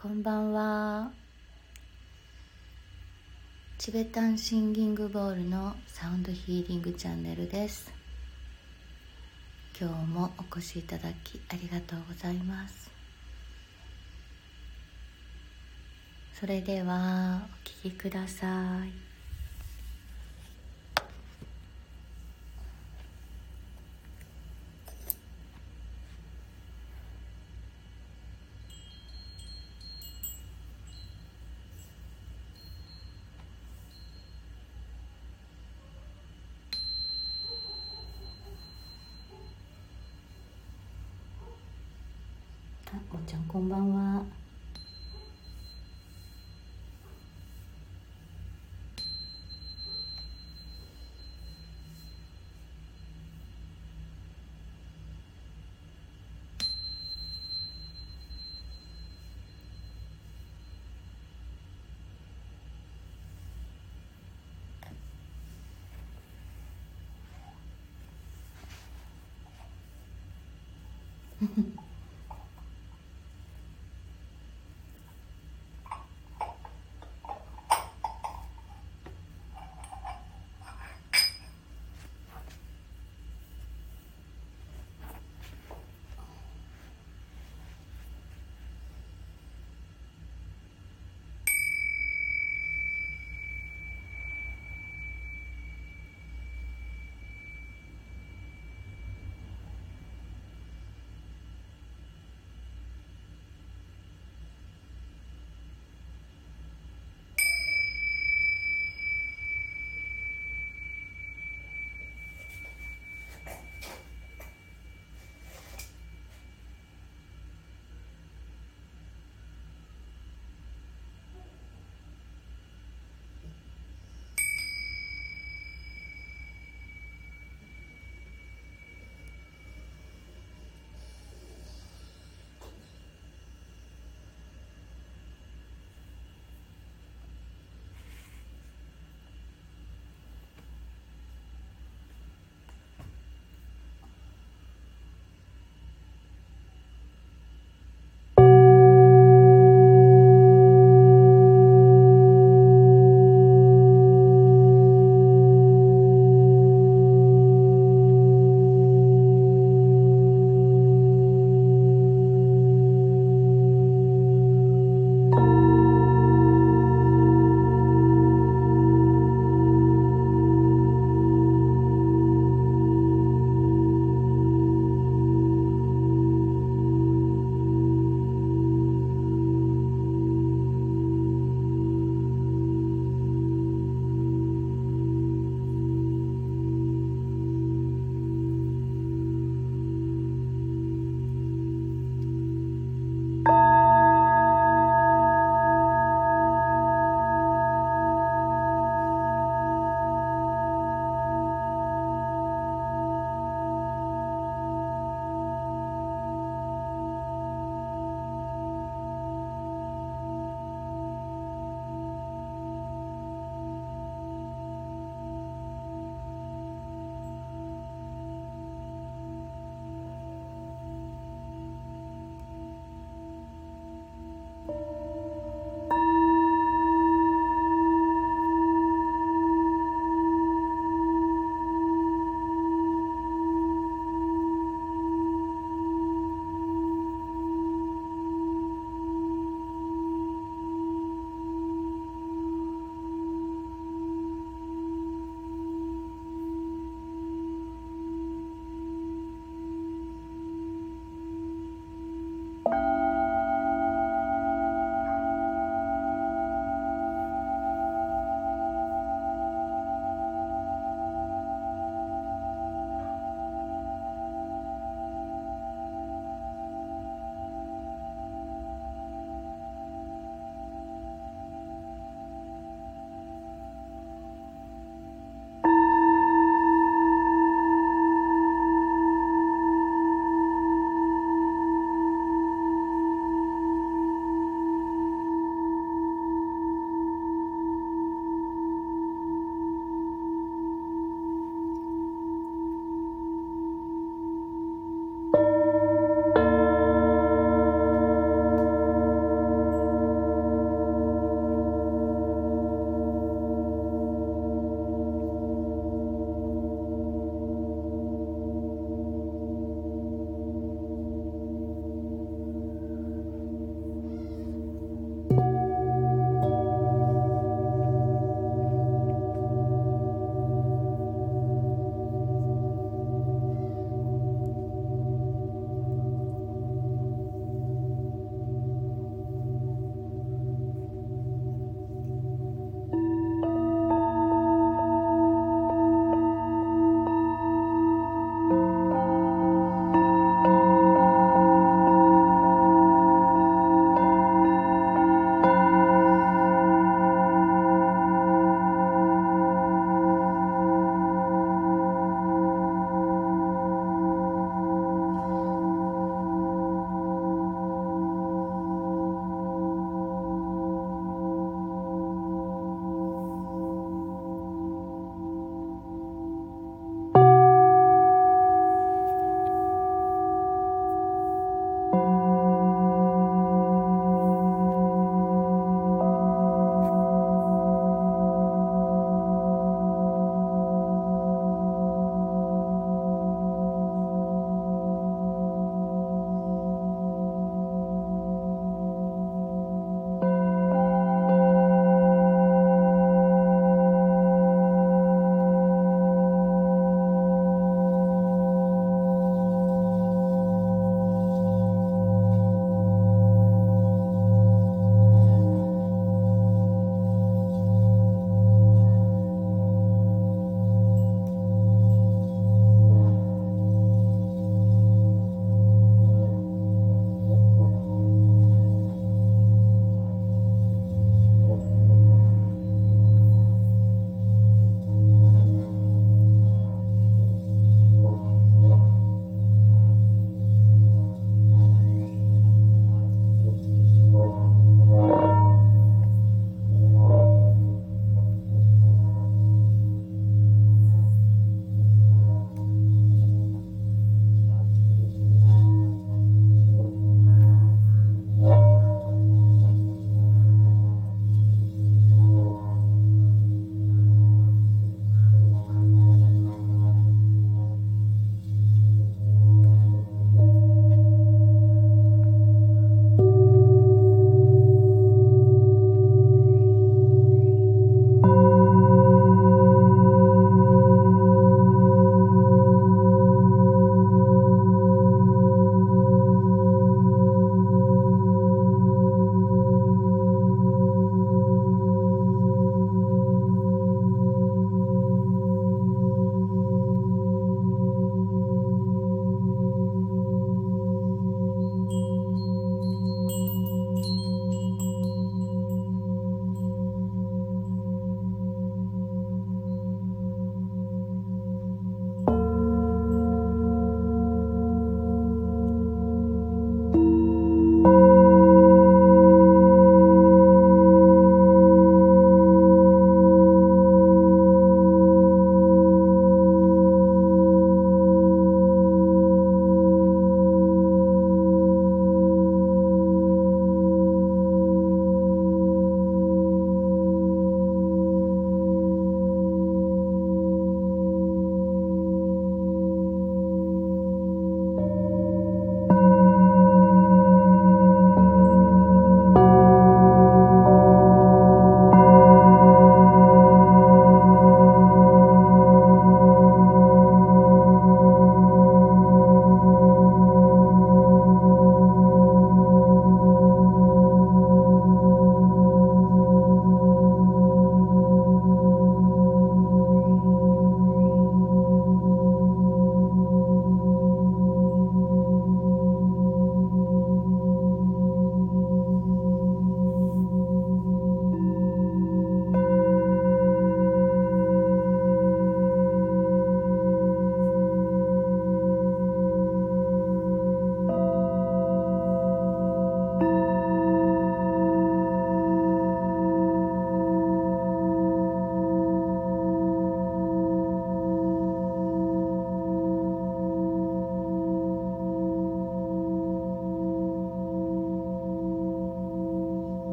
こんばんは。チベタンシンギングボールのサウンドヒーリングチャンネルです。今日もお越しいただきありがとうございます。それではお聴きください。あおちゃんこんばんは。フ フ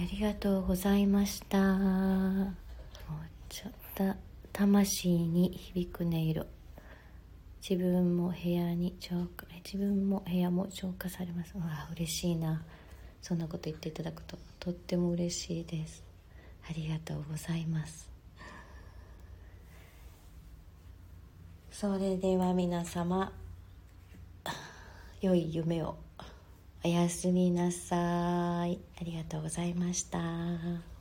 ありがとうございました。もうちょっと魂に響く音色。自分も部屋に浄化自分も部屋も浄化されます。わあ嬉しいな。そんなこと言っていただくととっても嬉しいです。ありがとうございます。それでは皆様良い夢を。おやすみなさい。ありがとうございました。